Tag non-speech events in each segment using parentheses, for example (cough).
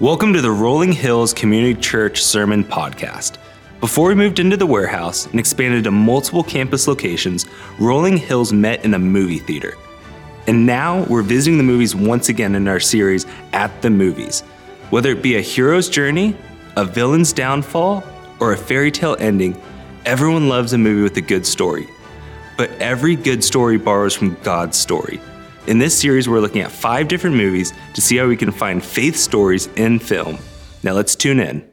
Welcome to the Rolling Hills Community Church Sermon Podcast. Before we moved into the warehouse and expanded to multiple campus locations, Rolling Hills met in a movie theater. And now we're visiting the movies once again in our series, At the Movies. Whether it be a hero's journey, a villain's downfall, or a fairy tale ending, everyone loves a movie with a good story. But every good story borrows from God's story. In this series, we're looking at five different movies to see how we can find faith stories in film. Now let's tune in.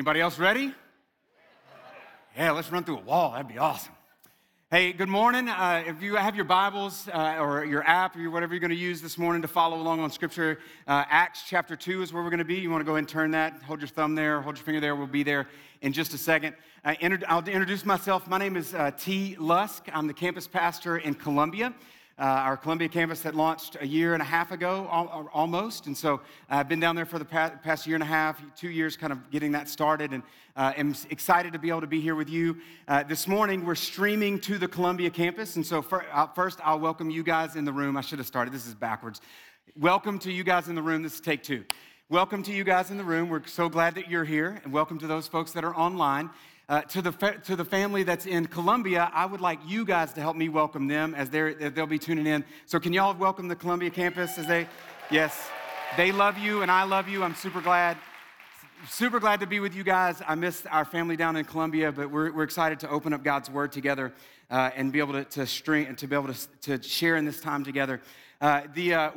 Anybody else ready? Yeah, let's run through a wall. That'd be awesome. Hey, good morning. Uh, if you have your Bibles uh, or your app or whatever you're going to use this morning to follow along on Scripture, uh, Acts chapter 2 is where we're going to be. You want to go ahead and turn that, hold your thumb there, hold your finger there. We'll be there in just a second. Uh, I'll introduce myself. My name is uh, T. Lusk. I'm the campus pastor in Columbia. Uh, our Columbia campus that launched a year and a half ago, al- almost. And so I've been down there for the pa- past year and a half, two years, kind of getting that started, and uh, am excited to be able to be here with you. Uh, this morning, we're streaming to the Columbia campus. And so fir- uh, first, I'll welcome you guys in the room. I should have started, this is backwards. Welcome to you guys in the room. This is take two. Welcome to you guys in the room. We're so glad that you're here, and welcome to those folks that are online. Uh, to, the fa- to the family that's in Columbia, I would like you guys to help me welcome them as they'll be tuning in. So, can y'all welcome the Columbia campus as they, yes, they love you and I love you. I'm super glad. Super glad to be with you guys. I missed our family down in Columbia, but we're, we're excited to open up God's Word together uh, and be able to, to string and to be able to, to share in this time together. Uh, the, uh,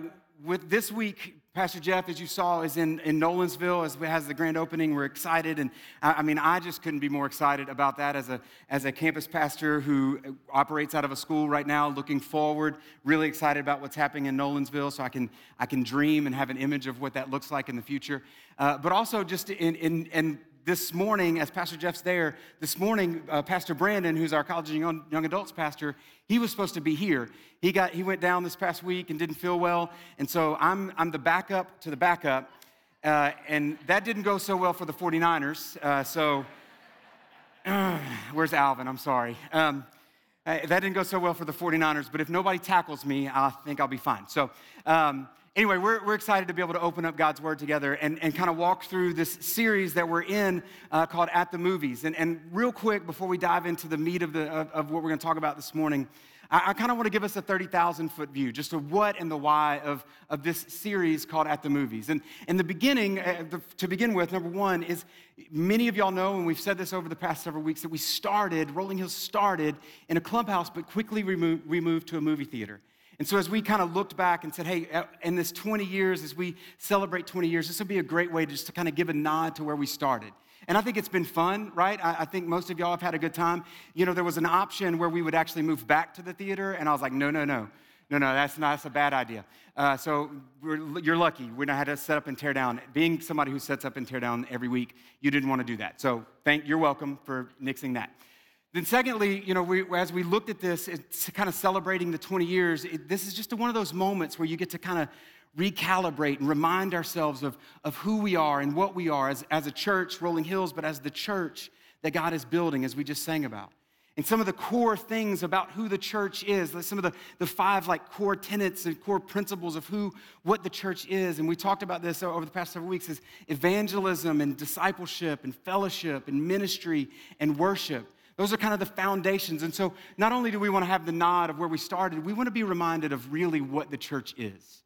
with this week, Pastor Jeff, as you saw, is in, in Nolensville as has the grand opening. We're excited, and I, I mean, I just couldn't be more excited about that as a as a campus pastor who operates out of a school right now. Looking forward, really excited about what's happening in Nolensville, so I can I can dream and have an image of what that looks like in the future. Uh, but also just in in in this morning, as Pastor Jeff's there, this morning, uh, Pastor Brandon, who's our college and young, young adults pastor, he was supposed to be here. He, got, he went down this past week and didn't feel well. And so I'm, I'm the backup to the backup. Uh, and that didn't go so well for the 49ers. Uh, so, (clears throat) where's Alvin? I'm sorry. Um, uh, that didn't go so well for the 49ers, but if nobody tackles me, I think I'll be fine. So, um, anyway, we're, we're excited to be able to open up God's Word together and, and kind of walk through this series that we're in uh, called At the Movies. And, and real quick, before we dive into the meat of, the, of, of what we're going to talk about this morning, I, I kind of want to give us a 30,000 foot view, just of what and the why of, of this series called At the Movies. And in the beginning, uh, the, to begin with, number one is many of y'all know, and we've said this over the past several weeks, that we started, Rolling Hills started in a clubhouse, but quickly remo- we moved to a movie theater. And so, as we kind of looked back and said, hey, uh, in this 20 years, as we celebrate 20 years, this would be a great way just to kind of give a nod to where we started. And I think it's been fun, right? I, I think most of y'all have had a good time. You know, there was an option where we would actually move back to the theater, and I was like, no, no, no. No, no, that's not, that's a bad idea. Uh, so you're lucky. We how to set up and tear down. Being somebody who sets up and tear down every week, you didn't want to do that. So thank, you're welcome for nixing that. Then, secondly, you know, we, as we looked at this, it's kind of celebrating the 20 years. It, this is just one of those moments where you get to kind of recalibrate and remind ourselves of, of who we are and what we are as, as a church, Rolling Hills, but as the church that God is building, as we just sang about. And some of the core things about who the church is, some of the, the five like core tenets and core principles of who, what the church is. And we talked about this over the past several weeks is evangelism and discipleship and fellowship and ministry and worship. Those are kind of the foundations. And so not only do we want to have the nod of where we started, we want to be reminded of really what the church is.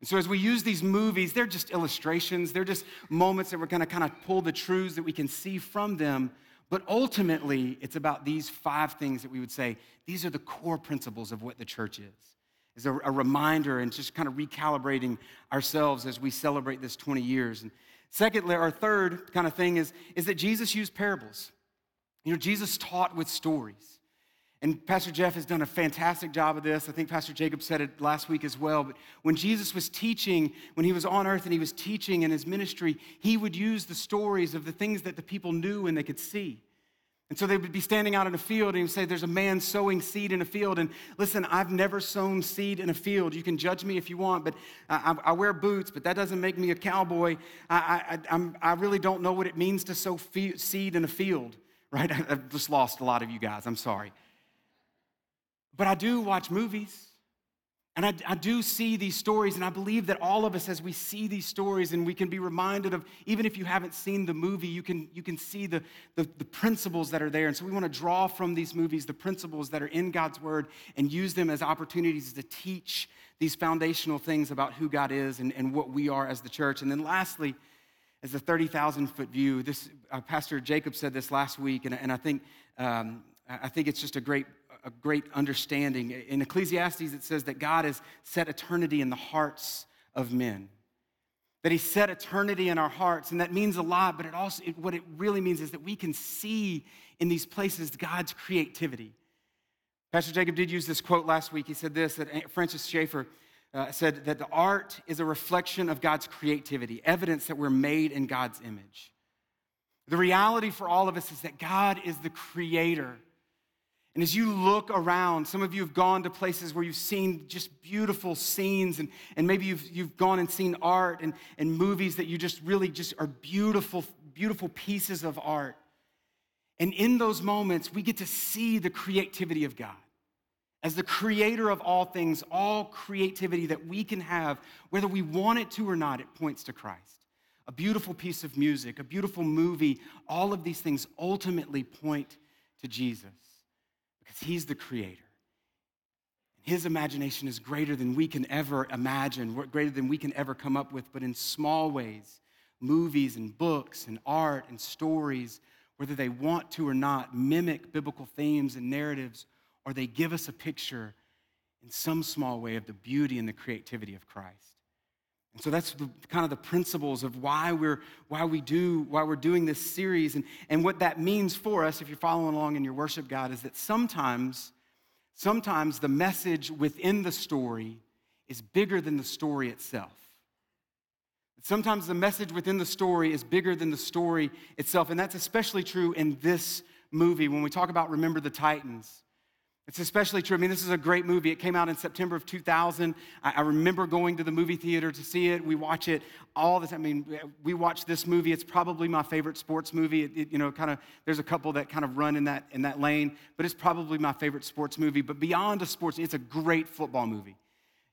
And so, as we use these movies, they're just illustrations, they're just moments that we're gonna kind of pull the truths that we can see from them. But ultimately, it's about these five things that we would say these are the core principles of what the church is. Is a, a reminder and just kind of recalibrating ourselves as we celebrate this 20 years. And secondly, our third kind of thing is, is that Jesus used parables. You know, Jesus taught with stories. And Pastor Jeff has done a fantastic job of this. I think Pastor Jacob said it last week as well. But when Jesus was teaching, when he was on earth and he was teaching in his ministry, he would use the stories of the things that the people knew and they could see. And so they would be standing out in a field and he would say, There's a man sowing seed in a field. And listen, I've never sown seed in a field. You can judge me if you want, but I, I wear boots, but that doesn't make me a cowboy. I, I, I really don't know what it means to sow seed in a field, right? (laughs) I've just lost a lot of you guys. I'm sorry. But I do watch movies. And I, I, do see these stories, and I believe that all of us, as we see these stories, and we can be reminded of, even if you haven't seen the movie, you can, you can see the, the, the principles that are there. And so we want to draw from these movies the principles that are in God's Word and use them as opportunities to teach these foundational things about who God is and, and what we are as the church. And then lastly, as a 30,000 foot view, this, uh, Pastor Jacob said this last week, and, and I, think, um, I think it's just a great a great understanding. In Ecclesiastes, it says that God has set eternity in the hearts of men. That He set eternity in our hearts, and that means a lot, but it also, it, what it really means is that we can see in these places God's creativity. Pastor Jacob did use this quote last week. He said this that Francis Schaeffer uh, said that the art is a reflection of God's creativity, evidence that we're made in God's image. The reality for all of us is that God is the creator and as you look around, some of you have gone to places where you've seen just beautiful scenes, and, and maybe you've, you've gone and seen art and, and movies that you just really just are beautiful, beautiful pieces of art. And in those moments, we get to see the creativity of God. As the creator of all things, all creativity that we can have, whether we want it to or not, it points to Christ. A beautiful piece of music, a beautiful movie, all of these things ultimately point to Jesus because He's the creator. His imagination is greater than we can ever imagine, greater than we can ever come up with, but in small ways, movies and books and art and stories, whether they want to or not, mimic biblical themes and narratives, or they give us a picture in some small way of the beauty and the creativity of Christ. And so that's the, kind of the principles of why we're why we do why we're doing this series and, and what that means for us if you're following along in your worship God is that sometimes sometimes the message within the story is bigger than the story itself. Sometimes the message within the story is bigger than the story itself and that's especially true in this movie when we talk about remember the Titans. It's especially true. I mean, this is a great movie. It came out in September of 2000. I, I, remember going to the movie theater to see it. We watch it all the time. I mean, we watch this movie. It's probably my favorite sports movie. It, it, you know, kind of, there's a couple that kind of run in that, in that lane, but it's probably my favorite sports movie. But beyond a sports, it's a great football movie.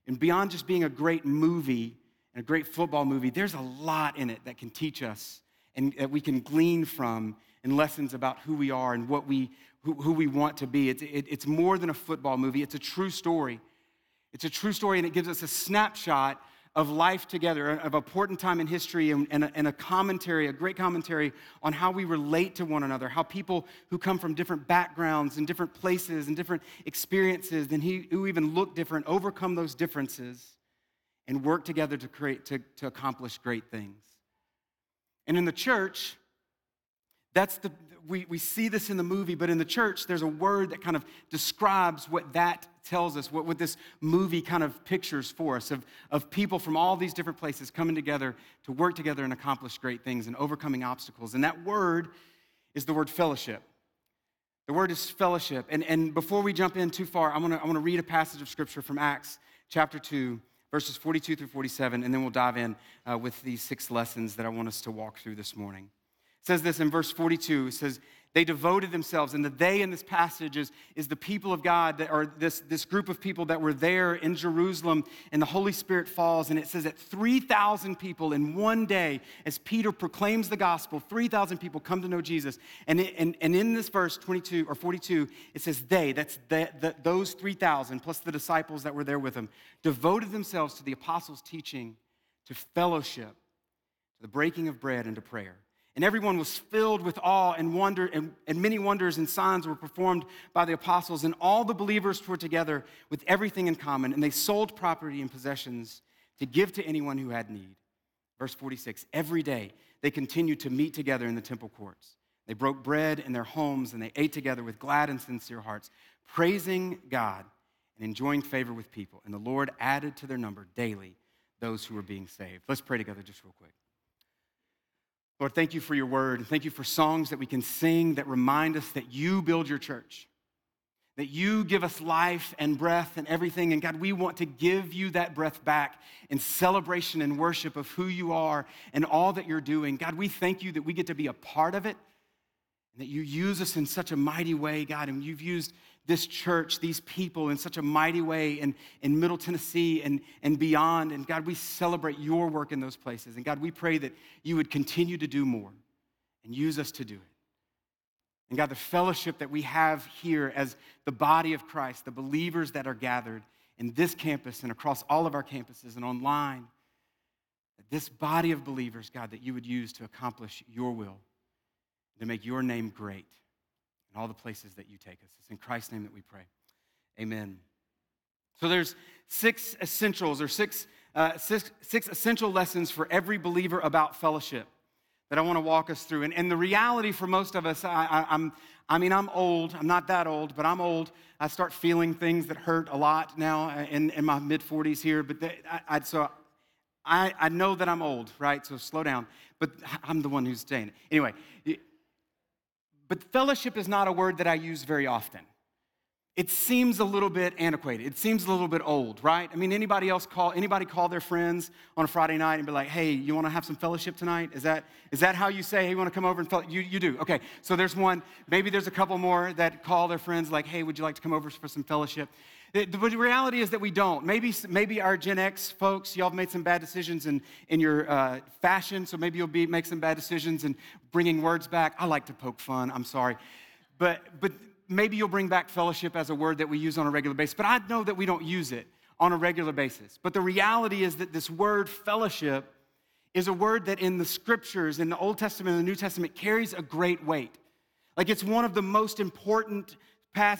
And beyond just being a great movie and a great football movie, there's a lot in it that can teach us and that we can glean from and lessons about who we are and what we, who, who we want to be. It's, it, it's more than a football movie, it's a true story. It's a true story, and it gives us a snapshot of life together, of a important time in history, and, and, a, and, a, commentary, a great commentary on how we relate to one another, how people who come from different backgrounds and different places and different experiences, and he, who even look different, overcome those differences and work together to create, to, to accomplish great things. And in the church, that's the, we, we see this in the movie, but in the church, there's a word that kind of describes what that tells us, what, what this movie kind of pictures for us of, of people from all these different places coming together to work together and accomplish great things and overcoming obstacles. And that word is the word fellowship. The word is fellowship. And, and before we jump in too far, I'm gonna, I'm gonna read a passage of scripture from Acts chapter 2, verses 42 through 47, and then we'll dive in uh, with these six lessons that I want us to walk through this morning says this in verse 42. It says, they devoted themselves. And the they in this passage is, is the people of God, that, or this, this group of people that were there in Jerusalem, and the Holy Spirit falls. And it says that 3,000 people in one day, as Peter proclaims the gospel, 3,000 people come to know Jesus. And, it, and, and in this verse 22 or 42, it says they, that's the, the, those 3,000 plus the disciples that were there with them, devoted themselves to the apostles' teaching, to fellowship, to the breaking of bread, and to prayer. And everyone was filled with awe and wonder, and, and, many wonders and signs were performed by the apostles. And all the believers were together with everything in common, and they sold property and possessions to give to anyone who had need. Verse 46 Every day they continued to meet together in the temple courts. They broke bread in their homes, and they ate together with glad and sincere hearts, praising God and enjoying favor with people. And the Lord added to their number daily those who were being saved. Let's pray together just real quick. Lord, thank you for your word. And thank you for songs that we can sing that remind us that you build your church, that you give us life and breath and everything. And God, we want to give you that breath back in celebration and worship of who you are and all that you're doing. God, we thank you that we get to be a part of it and that you use us in such a mighty way, God. And you've used this church, these people in such a mighty way in, in Middle Tennessee and, and beyond. And God, we celebrate your work in those places. And God, we pray that you would continue to do more and use us to do it. And God, the fellowship that we have here as the body of Christ, the believers that are gathered in this campus and across all of our campuses and online, this body of believers, God, that you would use to accomplish your will, to make your name great in all the places that you take us. It's in Christ's name that we pray. Amen. So there's six essentials or six, uh, six, six essential lessons for every believer about fellowship that I want to walk us through. And, and the reality for most of us, I, am I mean, I'm old. I'm not that old, but I'm old. I start feeling things that hurt a lot now in, in my mid 40s here. But they, I, I, so I, I know that I'm old, right? So slow down. But I'm the one who's saying it. Anyway, but fellowship is not a word that I use very often. It seems a little bit antiquated. It seems a little bit old, right? I mean, anybody else call anybody call their friends on a Friday night and be like, "Hey, you want to have some fellowship tonight?" Is that is that how you say, "Hey, you want to come over and fellowship?" You you do. Okay. So there's one. Maybe there's a couple more that call their friends like, "Hey, would you like to come over for some fellowship?" The, reality is that we don't. Maybe, maybe our Gen X folks, y'all have made some bad decisions in, in your uh, fashion, so maybe you'll be, make some bad decisions in bringing words back. I like to poke fun, I'm sorry. But, but maybe you'll bring back fellowship as a word that we use on a regular basis. But I know that we don't use it on a regular basis. But the reality is that this word fellowship is a word that in the scriptures, in the Old Testament and the New Testament, carries a great weight. Like it's one of the most important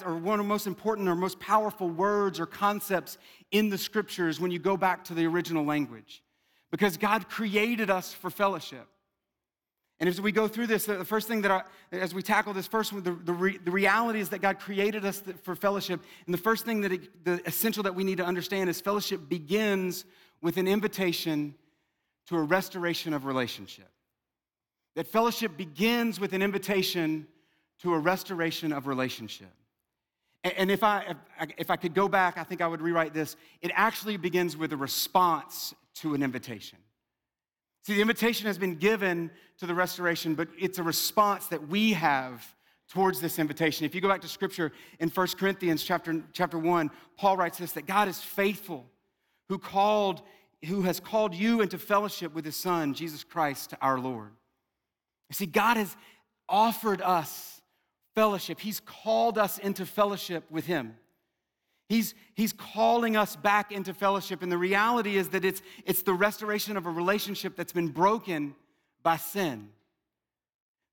or one of the most important or most powerful words or concepts in the scriptures when you go back to the original language. Because God created us for fellowship. And as we go through this, the first thing that, I, as we tackle this first one, the, the, re, the, reality is that God created us for fellowship. And the first thing that, it, the essential that we need to understand is fellowship begins with an invitation to a restoration of relationship. That fellowship begins with an invitation to a restoration of relationship. And if I, if I could go back, I think I would rewrite this. It actually begins with a response to an invitation. See, the invitation has been given to the restoration, but it's a response that we have towards this invitation. If you go back to scripture in 1 Corinthians chapter, chapter 1, Paul writes this that God is faithful, who called, who has called you into fellowship with his son, Jesus Christ, our Lord. You see, God has offered us fellowship. He's called us into fellowship with Him. He's, he's calling us back into fellowship. And the reality is that it's, it's the restoration of a relationship that's been broken by sin.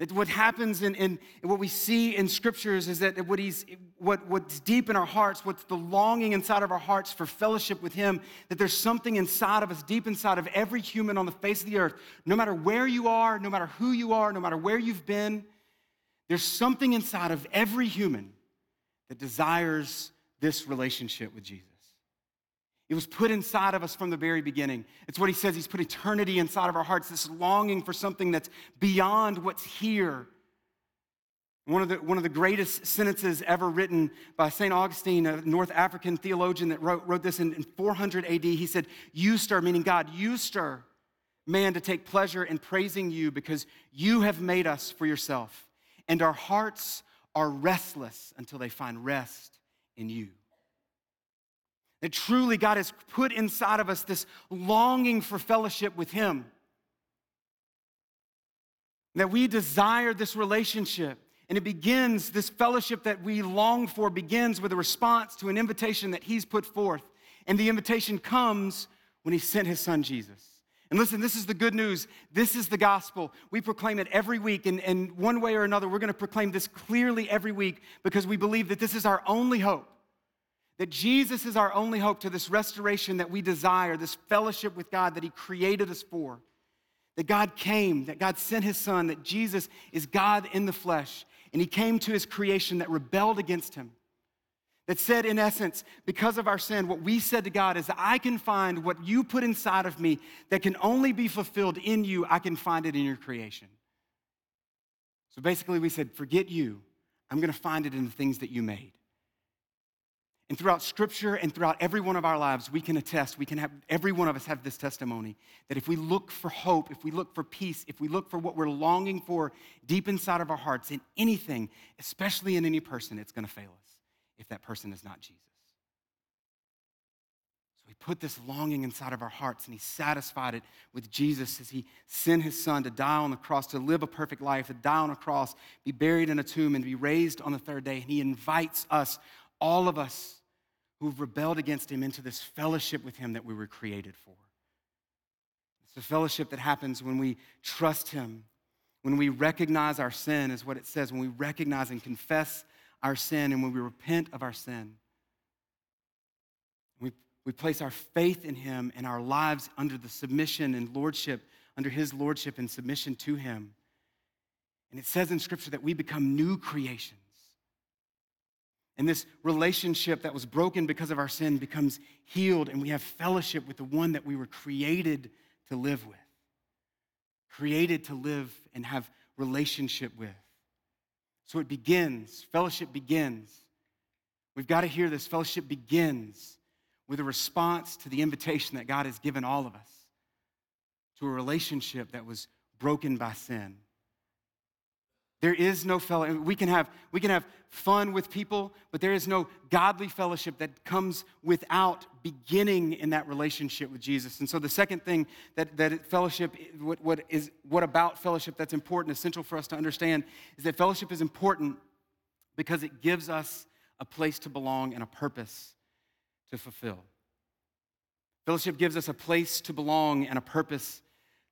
That what happens in, in what we see in scriptures is that what he's, what, what's deep in our hearts, what's the longing inside of our hearts for fellowship with Him, that there's something inside of us, deep inside of every human on the face of the earth, no matter where you are, no matter who you are, no matter where you've been, there's something inside of every human that desires this relationship with Jesus. It was put inside of us from the very beginning. It's what he says. He's put eternity inside of our hearts, this longing for something that's beyond what's here. One of, the, one of the greatest sentences ever written by St. Augustine, a North African theologian that wrote, wrote this in, in 400 AD. He said, You stir, meaning God, you stir man to take pleasure in praising you because you have made us for yourself and our hearts are restless until they find rest in you. That truly God has put inside of us this longing for fellowship with Him. That we desire this relationship. And it begins, this fellowship that we long for begins with a response to an invitation that He's put forth. And the invitation comes when He sent His Son Jesus. And listen, this is the good news. This is the gospel. We proclaim it every week. And, and one way or another, we're going to proclaim this clearly every week because we believe that this is our only hope. That Jesus is our only hope to this restoration that we desire, this fellowship with God that He created us for. That God came, that God sent His Son, that Jesus is God in the flesh, and He came to His creation that rebelled against Him. That said, in essence, because of our sin, what we said to God is, I can find what you put inside of me that can only be fulfilled in you, I can find it in your creation. So basically, we said, forget you. I'm going to find it in the things that you made. And throughout scripture and throughout every one of our lives, we can attest, we can have, every one of us have this testimony that if we look for hope, if we look for peace, if we look for what we're longing for deep inside of our hearts in anything, especially in any person, it's going to fail us if that person is not Jesus. So he put this longing inside of our hearts and he satisfied it with Jesus as he sent his son to die on the cross, to live a perfect life, to die on a cross, be buried in a tomb, and be raised on the third day. And he invites us, all of us who've rebelled against him, into this fellowship with him that we were created for. It's a fellowship that happens when we trust him, when we recognize our sin, is what it says, when we recognize and confess our sin and when we repent of our sin. We, we place our faith in Him and our lives under the submission and lordship, under His lordship and submission to Him. And it says in Scripture that we become new creations. And this relationship that was broken because of our sin becomes healed, and we have fellowship with the one that we were created to live with, created to live and have relationship with. So it begins, fellowship begins. We've got to hear this. Fellowship begins with a response to the invitation that God has given all of us to a relationship that was broken by sin. There is no fellowship. We can have we can have fun with people, but there is no godly fellowship that comes without beginning in that relationship with Jesus. And so the second thing that, that fellowship, what, what is what about fellowship that's important, essential for us to understand, is that fellowship is important because it gives us a place to belong and a purpose to fulfill. Fellowship gives us a place to belong and a purpose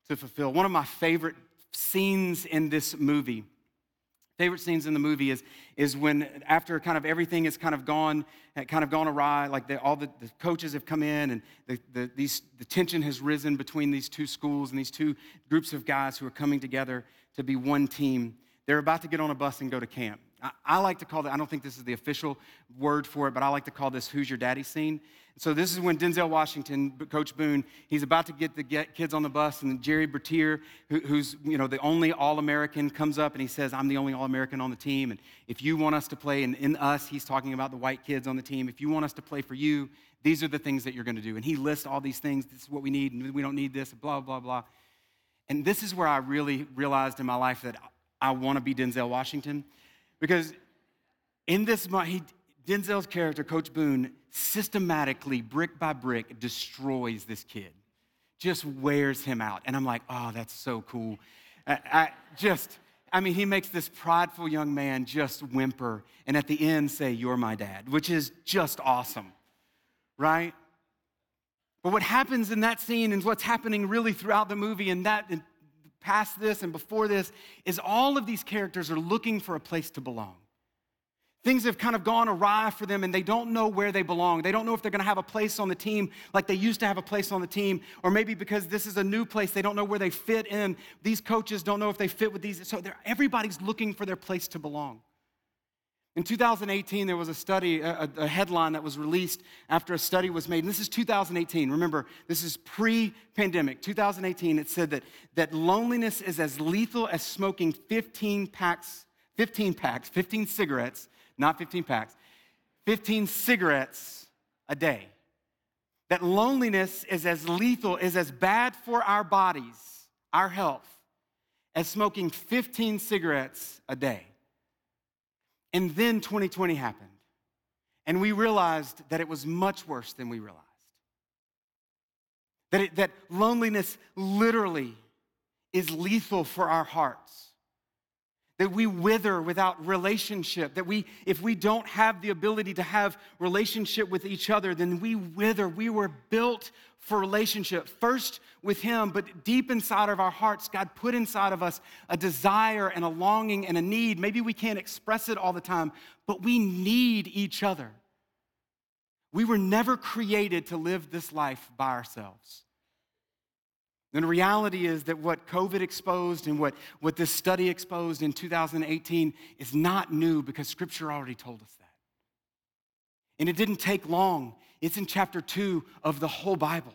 to fulfill. One of my favorite scenes in this movie favorite scenes in the movie is, is when after kind of everything has kind of gone eh, kind of gone awry like the, all the, the, coaches have come in and the, the, these, the tension has risen between these two schools and these two groups of guys who are coming together to be one team. They're about to get on a bus and go to camp. I, I like to call that i don't think this is the official word for it but i like to call this who's your daddy scene so this is when Denzel Washington, Coach Boone, he's about to get the kids on the bus, and Gerry Bertier, who, who's you know the only All-American, comes up and he says, "I'm the only All-American on the team, and if you want us to play, and in us, he's talking about the white kids on the team. If you want us to play for you, these are the things that you're going to do." And he lists all these things. This is what we need, and we don't need this. Blah blah blah. And this is where I really realized in my life that I want to be Denzel Washington, because in this, he, Denzel's character, Coach Boone, systematically, brick by brick, destroys this kid, just wears him out. And I'm like, oh, that's so cool. I, I just, I mean, he makes this prideful young man just whimper and at the end say, You're my dad, which is just awesome, right? But what happens in that scene and what's happening really throughout the movie and that and past this and before this is all of these characters are looking for a place to belong. Things have kind of gone awry for them and they don't know where they belong. They don't know if they're going to have a place on the team like they used to have a place on the team, or maybe because this is a new place, they don't know where they fit in. These coaches don't know if they fit with these. So everybody's looking for their place to belong. In 2018, there was a study, a, a, headline that was released after a study was made. And this is 2018. Remember, this is pre pandemic. 2018, it said that, that loneliness is as lethal as smoking 15 packs, 15 packs, 15 cigarettes not 15 packs, 15 cigarettes a day. That loneliness is as lethal, is as bad for our bodies, our health, as smoking 15 cigarettes a day. And then 2020 happened. And we realized that it was much worse than we realized. That, it, that loneliness literally is lethal for our hearts. That we wither without relationship. That we, if we don't have the ability to have relationship with each other, then we wither. We were built for relationship, first with Him, but deep inside of our hearts, God put inside of us a desire and a longing and a need. Maybe we can't express it all the time, but we need each other. We were never created to live this life by ourselves. And the reality is that what COVID exposed and what, what this study exposed in 2018 is not new because Scripture already told us that. And it didn't take long. It's in chapter two of the whole Bible.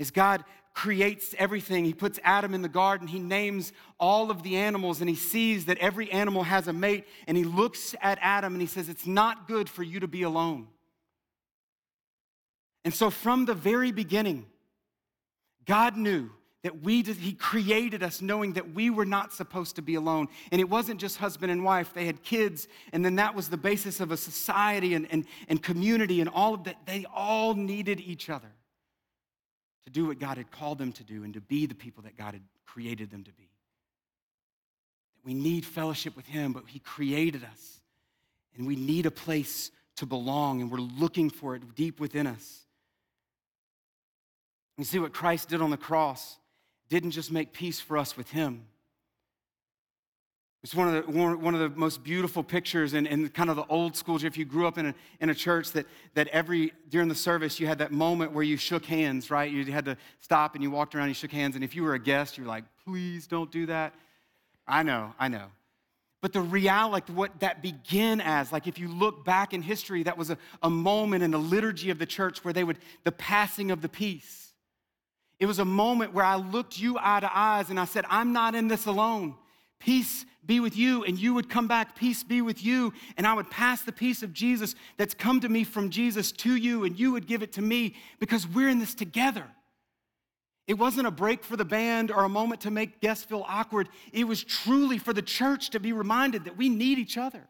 As God creates everything, He puts Adam in the garden, He names all of the animals, and He sees that every animal has a mate, and He looks at Adam and He says, It's not good for you to be alone. And so, from the very beginning, God knew that we did, he created us knowing that we were not supposed to be alone. And it wasn't just husband and wife they had kids and then that was the basis of a society and, and, and community and all of that. They all needed each other to do what god had called them to do and to be the people that god had created them to be. We need fellowship with him but he created us. And we need a place to belong and we're looking for it deep within us you see what Christ did on the cross didn't just make peace for us with him. It's one of the, one of the most beautiful pictures in, in kind of the old school. If you grew up in a, in a church that, that every, during the service, you had that moment where you shook hands, right? You had to stop and you walked around, and you shook hands. And if you were a guest, you're like, please don't do that. I know, I know. But the reality, what that began as, like if you look back in history, that was a, a moment in the liturgy of the church where they would, the passing of the peace it was a moment where I looked you eye to eyes and I said, I'm not in this alone. Peace be with you. And you would come back, peace be with you. And I would pass the peace of Jesus that's come to me from Jesus to you, and you would give it to me because we're in this together. It wasn't a break for the band or a moment to make guests feel awkward. It was truly for the church to be reminded that we need each other,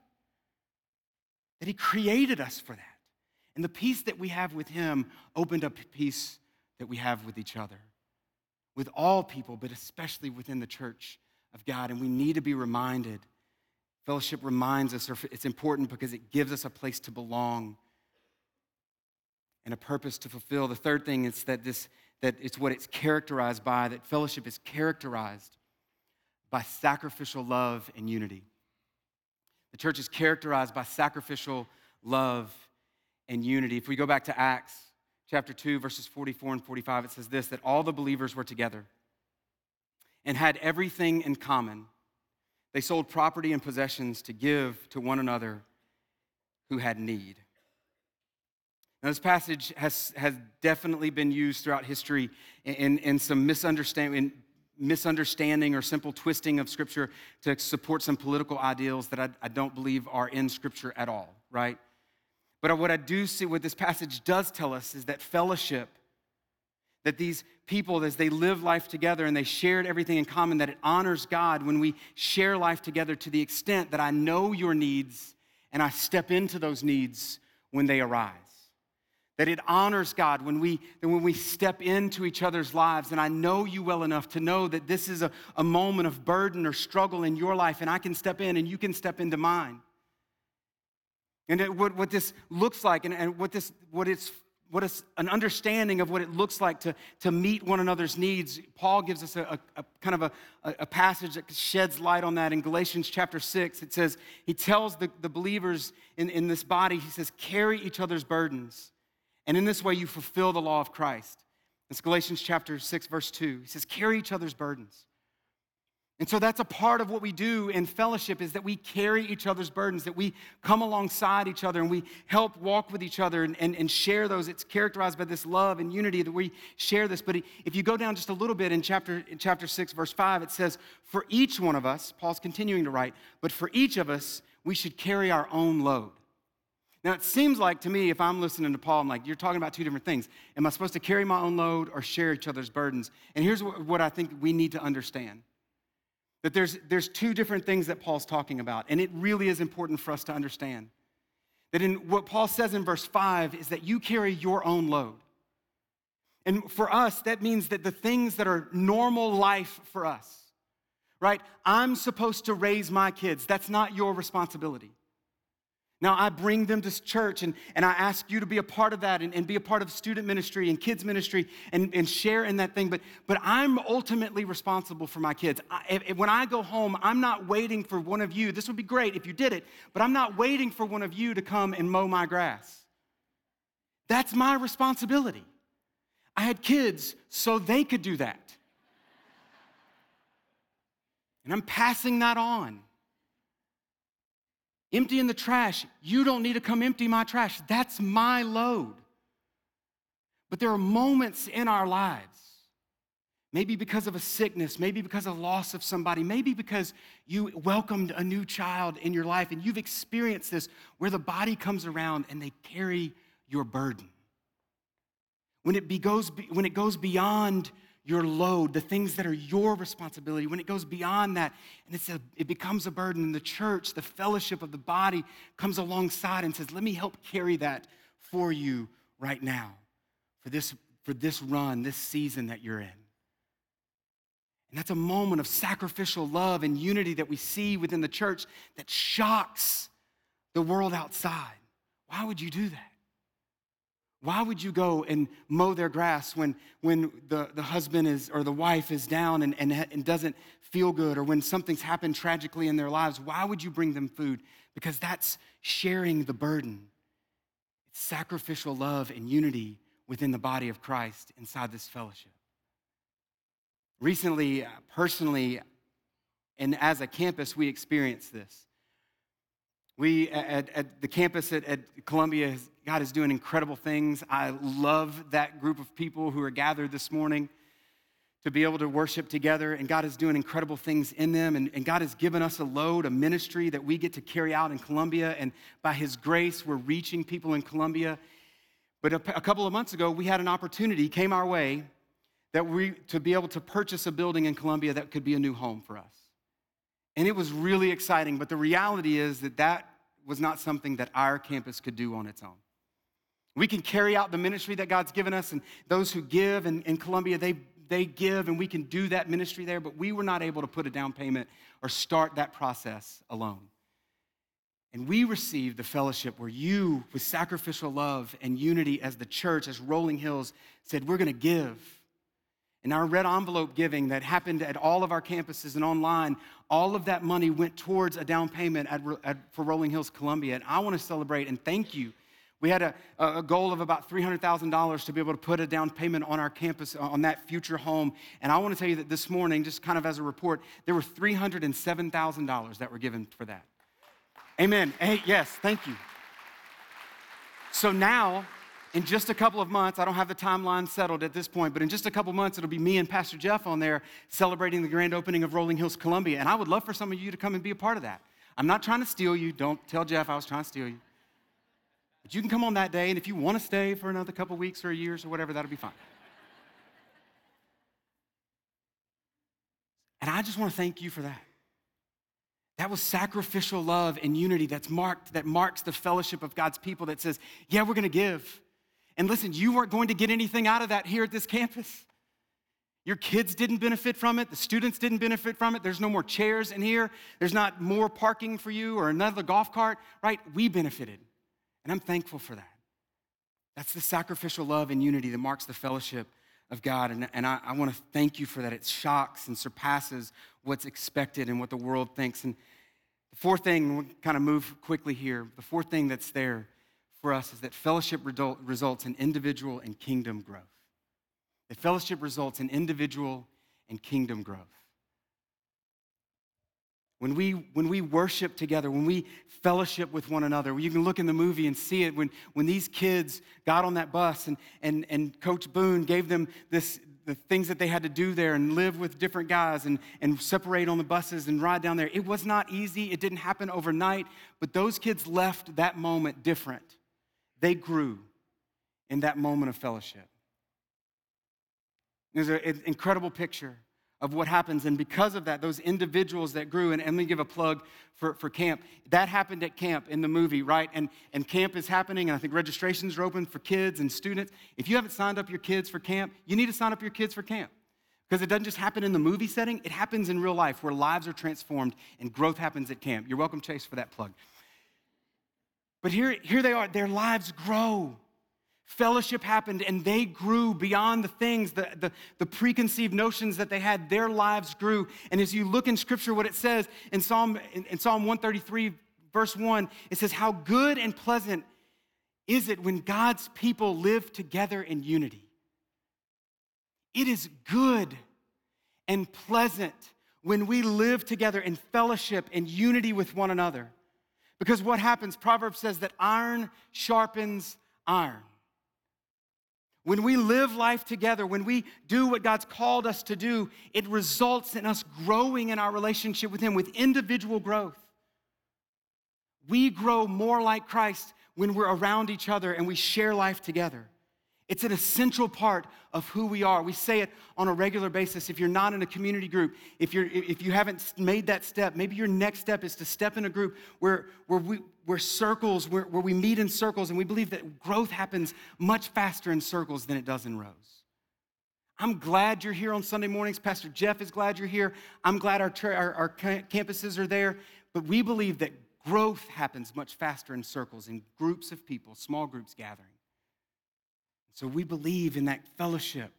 that He created us for that. And the peace that we have with Him opened up peace that we have with each other, with all people, but especially within the church of God. And we need to be reminded. Fellowship reminds us, or it's important because it gives us a place to belong and a purpose to fulfill. The third thing is that this that it's what it's characterized by, that fellowship is characterized by sacrificial love and unity. The church is characterized by sacrificial love and unity. If we go back to Acts chapter 2, verses 44 and 45, it says this that all the believers were together and had everything in common. They sold property and possessions to give to one another who had need. Now, this passage has, has definitely been used throughout history in, in some misunderstanding, misunderstanding or simple twisting of Scripture to support some political ideals that I, I don't believe are in Scripture at all, right? But what I do see, what this passage does tell us, is that fellowship, that these people, as they live life together and they shared everything in common, that it honors God when we share life together to the extent that I know your needs and I step into those needs when they arise. That it honors God when we, when we step into each other's lives, and I know you well enough to know that this is a, a moment of burden or struggle in your life, and I can step in and you can step into mine. And it, what, what this looks like and, and what, this, what, it's, what is an understanding of what it looks like to, to meet one another's needs. Paul gives us a, a, a kind of a, a, passage that sheds light on that in Galatians chapter 6. It says, he tells the, the believers in, in this body, he says, carry each other's burdens. And in this way, you fulfill the law of Christ. It's Galatians chapter 6, verse 2. He says, carry each other's burdens. And so that's a part of what we do in fellowship is that we carry each other's burdens, that we come alongside each other and we help walk with each other and, and, and share those. It's characterized by this love and unity that we share this. But if you go down just a little bit in chapter, in chapter 6, verse 5, it says, For each one of us, Paul's continuing to write, but for each of us, we should carry our own load. Now, it seems like to me, if I'm listening to Paul, I'm like, you're talking about two different things. Am I supposed to carry my own load or share each other's burdens? And here's what, what I think we need to understand that there's, there's two different things that Paul's talking about, and it really is important for us to understand. That in what Paul says in verse 5 is that you carry your own load. And for us, that means that the things that are normal life for us, right? I'm supposed to raise my kids. That's not your responsibility. Now, I bring them to church and, and I ask you to be a part of that and, and be a part of student ministry and kids ministry and, and share in that thing. But, but I'm ultimately responsible for my kids. I, if, when I go home, I'm not waiting for one of you. This would be great if you did it, but I'm not waiting for one of you to come and mow my grass. That's my responsibility. I had kids so they could do that. And I'm passing that on. Emptying the trash, you don't need to come empty my trash. That's my load. But there are moments in our lives, maybe because of a sickness, maybe because of loss of somebody, maybe because you welcomed a new child in your life and you've experienced this where the body comes around and they carry your burden. When it, be, goes, when it goes beyond your load, the things that are your responsibility, when it goes beyond that and it's a, it becomes a burden, and the church, the fellowship of the body comes alongside and says, Let me help carry that for you right now, for this, for this run, this season that you're in. And that's a moment of sacrificial love and unity that we see within the church that shocks the world outside. Why would you do that? Why would you go and mow their grass when, when the, the husband is or the wife is down and, and, and doesn't feel good or when something's happened tragically in their lives? Why would you bring them food? Because that's sharing the burden. It's sacrificial love and unity within the body of Christ inside this fellowship. Recently, uh, personally, and as a campus, we experienced this. We, at, at the campus at, at Columbia, God is doing incredible things. I love that group of people who are gathered this morning to be able to worship together, and God is doing incredible things in them. And, and, God has given us a load, a ministry that we get to carry out in Columbia. And by His grace, we're reaching people in Columbia. But a, a couple of months ago, we had an opportunity came our way that we to be able to purchase a building in Columbia that could be a new home for us. And it was really exciting, but the reality is that that was not something that our campus could do on its own. We can carry out the ministry that God's given us, and those who give in, in Columbia, they, they give, and we can do that ministry there, but we were not able to put a down payment or start that process alone. And we received the fellowship where you, with sacrificial love and unity as the church, as Rolling Hills, said, We're going to give and our red envelope giving that happened at all of our campuses and online, all of that money went towards a down payment at, at, for Rolling Hills Columbia. And I want to celebrate and thank you. We had a, a goal of about $300,000 to be able to put a down payment on our campus, uh, on that future home. And I want to tell you that this morning, just kind of as a report, there were $307,000 that were given for that. Amen. Hey, yes, thank you. So now in just a couple of months, I don't have the timeline settled at this point, but in just a couple of months, it'll be me and Pastor Jeff on there celebrating the grand opening of Rolling Hills Columbia. And I would love for some of you to come and be a part of that. I'm not trying to steal you. Don't tell Jeff I was trying to steal you. But you can come on that day, and if you want to stay for another couple weeks or years or whatever, that'll be fine. And I just want to thank you for that. That was sacrificial love and unity that's marked, that marks the fellowship of God's people that says, yeah, we're going to give. And listen, you weren't going to get anything out of that here at this campus. Your kids didn't benefit from it. The students didn't benefit from it. There's no more chairs in here. There's not more parking for you or another golf cart, right? We benefited. And I'm thankful for that. That's the sacrificial love and unity that marks the fellowship of God. And, and I, I want to thank you for that. It shocks and surpasses what's expected and what the world thinks. And the fourth thing, we'll kind of move quickly here. The fourth thing that's there for us is that fellowship results in individual and kingdom growth. That fellowship results in individual and kingdom growth. When we, when we worship together, when we fellowship with one another, you can look in the movie and see it when, when these kids got on that bus and, and, and Coach Boone gave them this, the things that they had to do there and live with different guys and, and separate on the buses and ride down there. It was not easy. It didn't happen overnight, but those kids left that moment different. They grew in that moment of fellowship. There's an incredible picture of what happens. And because of that, those individuals that grew, and, and let me give a plug for, for camp. That happened at camp in the movie, right? And, and camp is happening, and I think registrations are open for kids and students. If you haven't signed up your kids for camp, you need to sign up your kids for camp. Because it doesn't just happen in the movie setting, it happens in real life where lives are transformed and growth happens at camp. You're welcome, Chase, for that plug. But here, here they are, their lives grow. Fellowship happened and they grew beyond the things, the, the, the, preconceived notions that they had. Their lives grew. And as you look in Scripture, what it says in Psalm, in, in Psalm 133, verse 1, it says, How good and pleasant is it when God's people live together in unity? It is good and pleasant when we live together in fellowship and unity with one another. Because what happens, Proverbs says that iron sharpens iron. When we live life together, when we do what God's called us to do, it results in us growing in our relationship with Him with individual growth. We grow more like Christ when we're around each other and we share life together. It's an essential part of who we are. We say it on a regular basis. If you're not in a community group, if, you're, if you haven't made that step, maybe your next step is to step in a group where, where, we, where circles, where, where we meet in circles, and we believe that growth happens much faster in circles than it does in rows. I'm glad you're here on Sunday mornings. Pastor Jeff is glad you're here. I'm glad our, our, our campuses are there. But we believe that growth happens much faster in circles, in groups of people, small groups gathering. So we believe in that fellowship,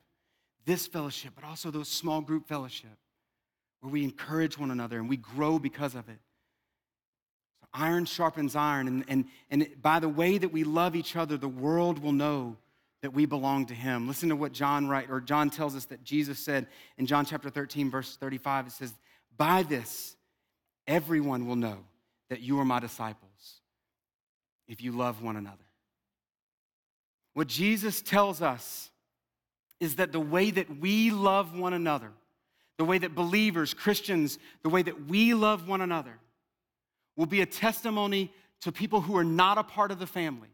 this fellowship, but also those small group fellowship where we encourage one another and we grow because of it. Iron sharpens iron. And, and, and by the way that we love each other, the world will know that we belong to him. Listen to what John write, or John tells us that Jesus said in John chapter 13, verse 35. It says, By this everyone will know that you are my disciples if you love one another. What Jesus tells us is that the way that we love one another, the way that believers, Christians, the way that we love one another, will be a testimony to people who are not a part of the family,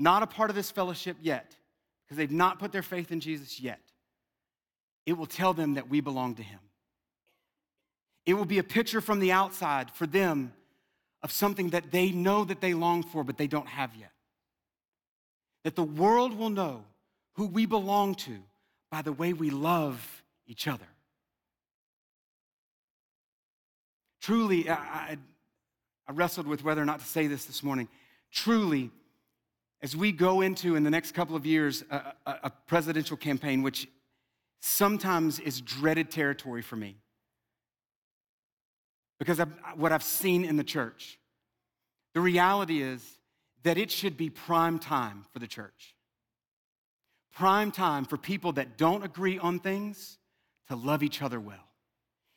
not a part of this fellowship yet, because they've not put their faith in Jesus yet. It will tell them that we belong to Him. It will be a picture from the outside for them of something that they know that they long for, but they don't have yet that the world will know who we belong to by the way we love each other. Truly, I, I, wrestled with whether or not to say this this morning. Truly, as we go into in the next couple of years a, a, a presidential campaign, which sometimes is dreaded territory for me, because of what I've seen in the church. The reality is that it should be prime time for the church. Prime time for people that don't agree on things to love each other well.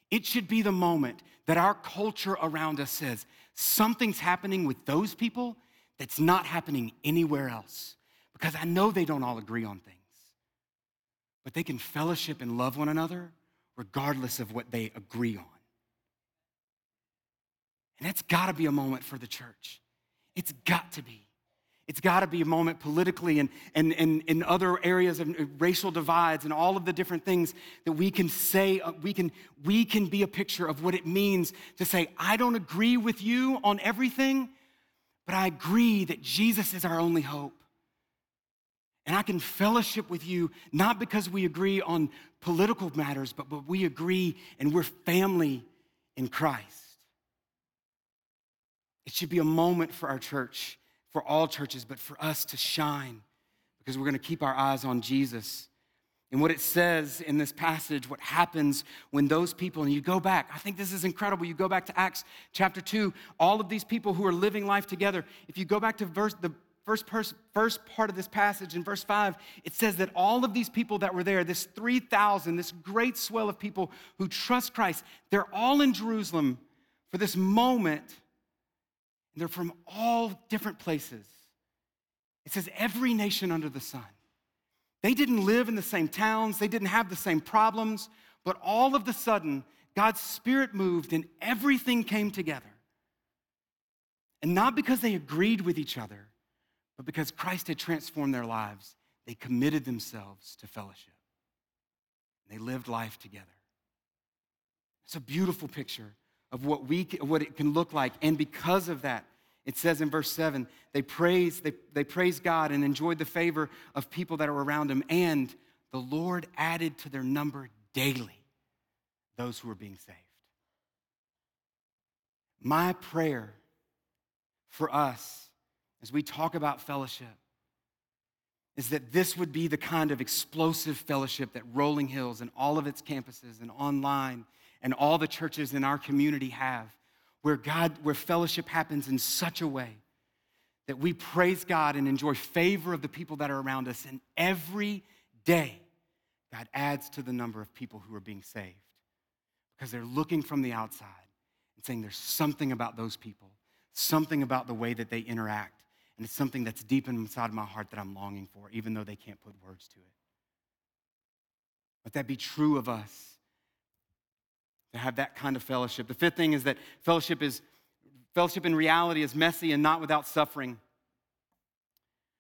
It should be the moment that our culture around us says something's happening with those people that's not happening anywhere else. Because I know they don't all agree on things, but they can fellowship and love one another regardless of what they agree on. And that's got to be a moment for the church. It's got to be. It's got to be a moment politically and, and, and in other areas of racial divides and all of the different things that we can say, uh, we can, we can be a picture of what it means to say, I don't agree with you on everything, but I agree that Jesus is our only hope. And I can fellowship with you not because we agree on political matters, but, but we agree and we're family in Christ. It should be a moment for our church, for all churches, but for us to shine because we're going to keep our eyes on Jesus. And what it says in this passage, what happens when those people, and you go back, I think this is incredible. You go back to Acts chapter 2, all of these people who are living life together. If you go back to verse, the first, pers- first part of this passage in verse 5, it says that all of these people that were there, this 3,000, this great swell of people who trust Christ, they're all in Jerusalem for this moment they're from all different places. It says every nation under the sun. They didn't live in the same towns, they didn't have the same problems, but all of the sudden, God's Spirit moved and everything came together. And not because they agreed with each other, but because Christ had transformed their lives, they committed themselves to fellowship. They lived life together. It's a beautiful picture of what, we, what it can look like. And because of that, it says in verse 7 they praise, they, they praise God and enjoyed the favor of people that are around them. And the Lord added to their number daily those who were being saved. My prayer for us as we talk about fellowship is that this would be the kind of explosive fellowship that Rolling Hills and all of its campuses and online and all the churches in our community have where God, where fellowship happens in such a way that we praise God and enjoy favor of the people that are around us. And every day, God adds to the number of people who are being saved because they're looking from the outside and saying there's something about those people, something about the way that they interact. And it's something that's deep inside my heart that I'm longing for, even though they can't put words to it. Let that be true of us to have that kind of fellowship. The fifth thing is that fellowship is fellowship in reality is messy and not without suffering.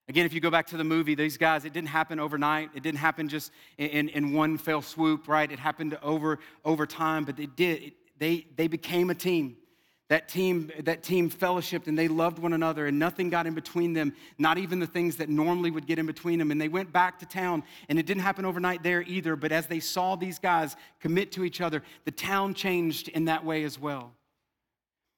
Again, if you go back to the movie, these guys, it didn't happen overnight. It didn't happen just in, in one fell swoop, right? It happened over, over time, but it did. It, they, they became a team. That team, that team fellowshipped and they loved one another, and nothing got in between them, not even the things that normally would get in between them. And they went back to town, and it didn't happen overnight there either. But as they saw these guys commit to each other, the town changed in that way as well.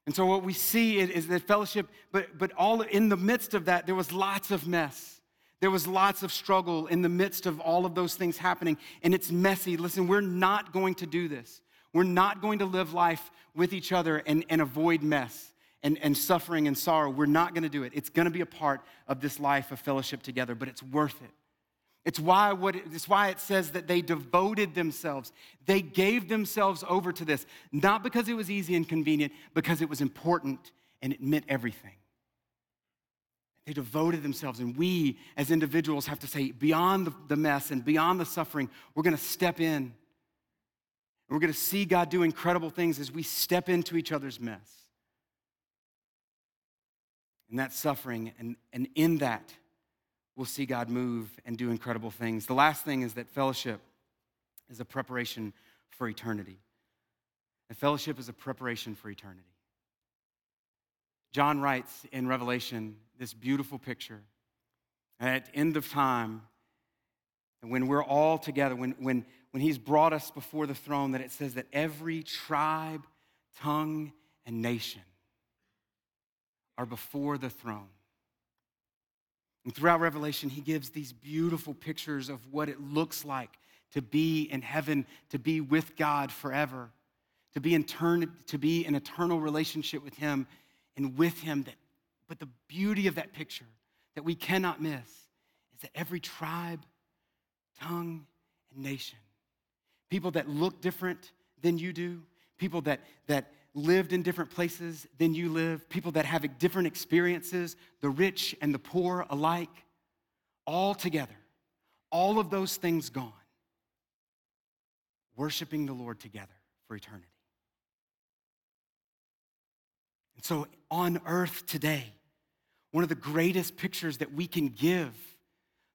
And so what we see is, that fellowship, but, but all in the midst of that, there was lots of mess. There was lots of struggle in the midst of all of those things happening, and it's messy. Listen, we're not going to do this. We're not going to live life with each other and, and avoid mess and, and suffering and sorrow. We're not going to do it. It's going to be a part of this life of fellowship together, but it's worth it. It's why, what it, it's why it says that they devoted themselves. They gave themselves over to this, not because it was easy and convenient, because it was important and it meant everything. They devoted themselves, and we as individuals have to say, beyond the mess and beyond the suffering, we're going to step in and we're going to see God do incredible things as we step into each other's mess. And that suffering, and, and in that, we'll see God move and do incredible things. The last thing is that fellowship is a preparation for eternity. And fellowship is a preparation for eternity. John writes in Revelation this beautiful picture. At the end of time, when we're all together, when, when, when he's brought us before the throne that it says that every tribe, tongue, and nation are before the throne. And throughout Revelation, he gives these beautiful pictures of what it looks like to be in heaven, to be with God forever, to be in turn, to be in eternal relationship with him and with him. That, but the beauty of that picture that we cannot miss is that every tribe, tongue, and nation people that look different than you do, people that, that lived in different places than you live, people that have different experiences, the rich and the poor alike, all together, all of those things gone, worshiping the Lord together for eternity. And so on earth today, one of the greatest pictures that we can give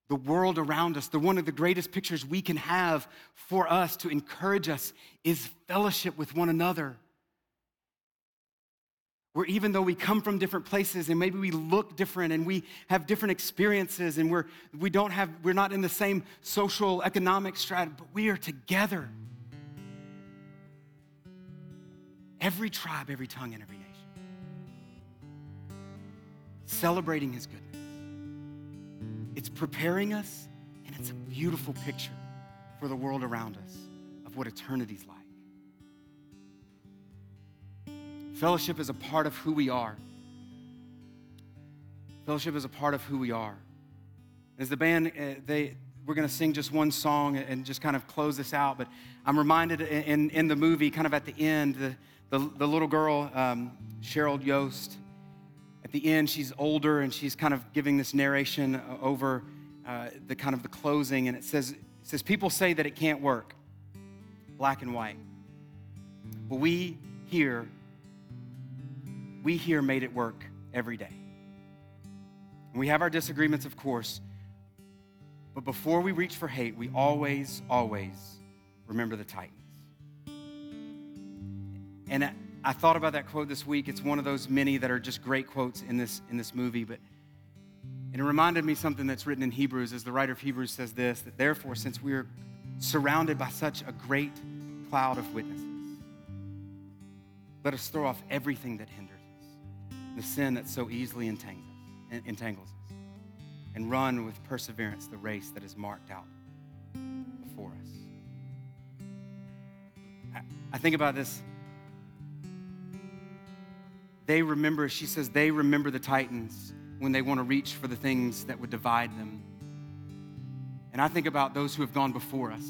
the world around us, the one of the greatest pictures we can have for us to encourage us is fellowship with one another. Where even though we come from different places and maybe we look different and we have different experiences and we're, we don't have, we're not in the same social economic strata, but we are together. Every tribe, every tongue, and every nation. Celebrating his goodness. It's preparing us, and it's a beautiful picture for the world around us of what eternity's like. Fellowship is a part of who we are. Fellowship is a part of who we are. As the band, uh, they, we're going to sing just one song and just kind of close this out. But I'm reminded in, in the movie, kind of at the end, the, the, the little girl, um, Sheryl Yoast, the end, she's older and she's kind of giving this narration over uh, the kind of the closing, and it says, it says, People say that it can't work, black and white. But we here, we here made it work every day. And we have our disagreements, of course, but before we reach for hate, we always, always remember the Titans. And I, thought about that quote this week. It's one of those many that are just great quotes in this, in this movie. But and it reminded me something that's written in Hebrews, as the writer of Hebrews says this that therefore, since we are surrounded by such a great cloud of witnesses, let us throw off everything that hinders us, the sin that so easily entangles us, entangles us, and run with perseverance the race that is marked out before us. I, I think about this. They remember, she says, they remember the Titans when they want to reach for the things that would divide them. And I think about those who have gone before us,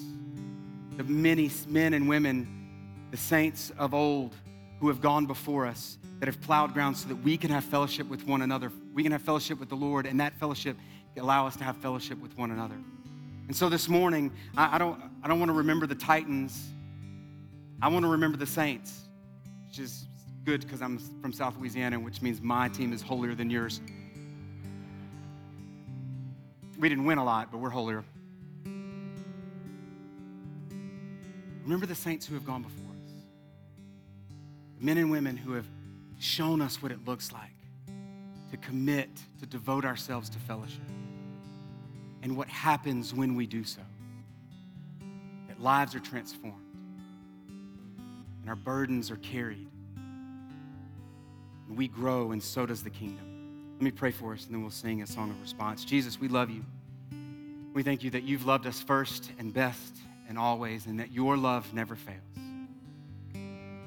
the many men and women, the saints of old who have gone before us, that have plowed ground so that we can have fellowship with one another. We can have fellowship with the Lord, and that fellowship allow us to have fellowship with one another. And so this morning, I, I don't, I don't want to remember the Titans. I want to remember the saints, which is good because I'm from South Louisiana, which means my team is holier than yours. We didn't win a lot, but we're holier. Remember the saints who have gone before us, men and women who have shown us what it looks like to commit, to devote ourselves to fellowship, and what happens when we do so. That lives are transformed, and our burdens are carried, we grow, and so does the kingdom. Let me pray for us, and then we'll sing a song of response. Jesus, we love you. We thank you that you've loved us first and best and always, and that your love never fails.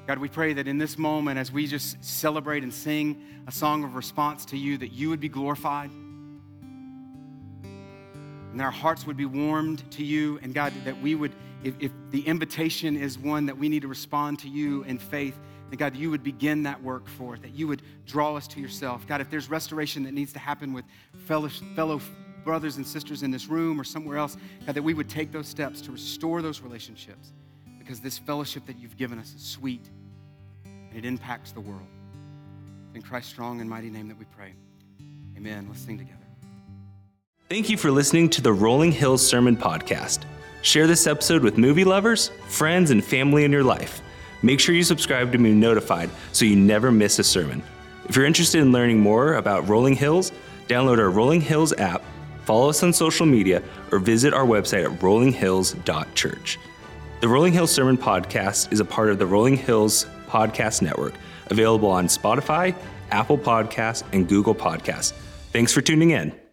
God, we pray that in this moment, as we just celebrate and sing a song of response to you, that you would be glorified and our hearts would be warmed to you. And God, that we would, if, if the invitation is one that we need to respond to you in faith, that God, you would begin that work for it, that you would draw us to yourself. God, if there's restoration that needs to happen with fellow, fellow brothers and sisters in this room or somewhere else, God, that we would take those steps to restore those relationships because this fellowship that you've given us is sweet and it impacts the world. In Christ's strong and mighty name that we pray. Amen. Let's sing together. Thank you for listening to the Rolling Hills Sermon Podcast. Share this episode with movie lovers, friends, and family in your life. Make sure you subscribe to be notified so you never miss a sermon. If you're interested in learning more about Rolling Hills, download our Rolling Hills app, follow us on social media, or visit our website at rollinghills.church. The Rolling Hills Sermon Podcast is a part of the Rolling Hills Podcast Network, available on Spotify, Apple Podcasts, and Google Podcasts. Thanks for tuning in.